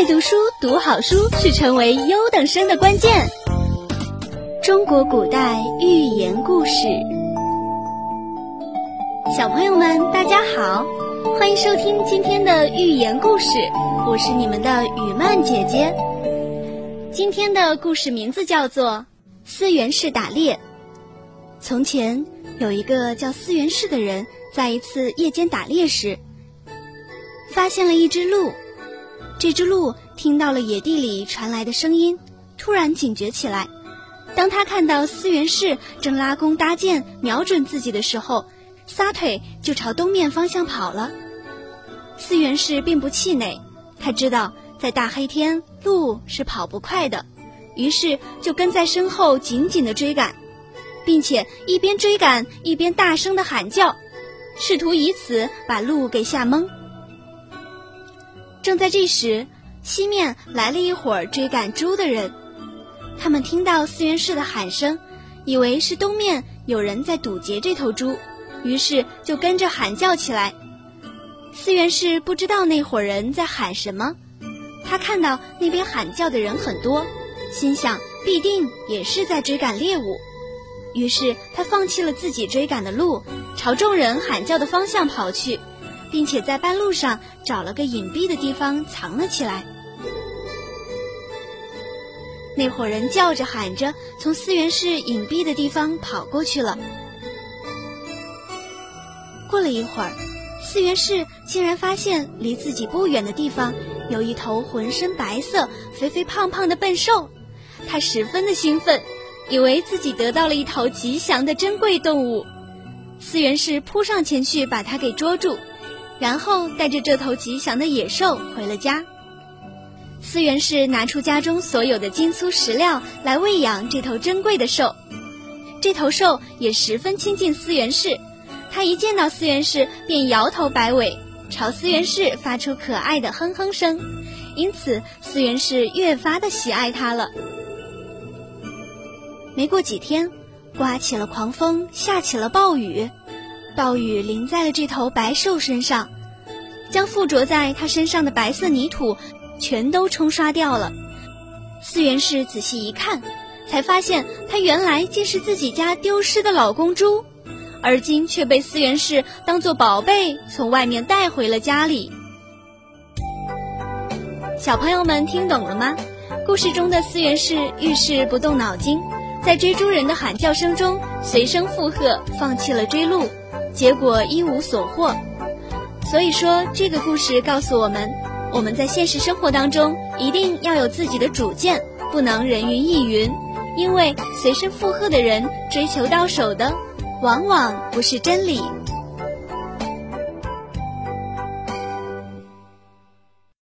爱读书、读好书是成为优等生的关键。中国古代寓言故事，小朋友们大家好，欢迎收听今天的寓言故事，我是你们的雨曼姐姐。今天的故事名字叫做《思源氏打猎》。从前有一个叫思源氏的人，在一次夜间打猎时，发现了一只鹿。这只鹿听到了野地里传来的声音，突然警觉起来。当他看到思源氏正拉弓搭箭，瞄准自己的时候，撒腿就朝东面方向跑了。思源氏并不气馁，他知道在大黑天鹿是跑不快的，于是就跟在身后紧紧地追赶，并且一边追赶一边大声地喊叫，试图以此把鹿给吓懵。正在这时，西面来了一伙追赶猪的人。他们听到四元氏的喊声，以为是东面有人在堵截这头猪，于是就跟着喊叫起来。四元氏不知道那伙人在喊什么，他看到那边喊叫的人很多，心想必定也是在追赶猎物，于是他放弃了自己追赶的路，朝众人喊叫的方向跑去。并且在半路上找了个隐蔽的地方藏了起来。那伙人叫着喊着，从思源氏隐蔽的地方跑过去了。过了一会儿，思源氏竟然发现离自己不远的地方有一头浑身白色、肥肥胖胖的笨兽，他十分的兴奋，以为自己得到了一头吉祥的珍贵动物。思源氏扑上前去把它给捉住。然后带着这头吉祥的野兽回了家。思源氏拿出家中所有的金粗石料来喂养这头珍贵的兽。这头兽也十分亲近思源氏，它一见到思源氏便摇头摆尾，朝思源氏发出可爱的哼哼声。因此，思源氏越发的喜爱它了。没过几天，刮起了狂风，下起了暴雨。暴雨淋在了这头白兽身上，将附着在它身上的白色泥土全都冲刷掉了。思源氏仔细一看，才发现它原来竟是自己家丢失的老公猪，而今却被思源氏当做宝贝从外面带回了家里。小朋友们听懂了吗？故事中的思源氏遇事不动脑筋，在追猪人的喊叫声中随声附和，放弃了追鹿。结果一无所获，所以说这个故事告诉我们，我们在现实生活当中一定要有自己的主见，不能人云亦云，因为随声附和的人追求到手的，往往不是真理。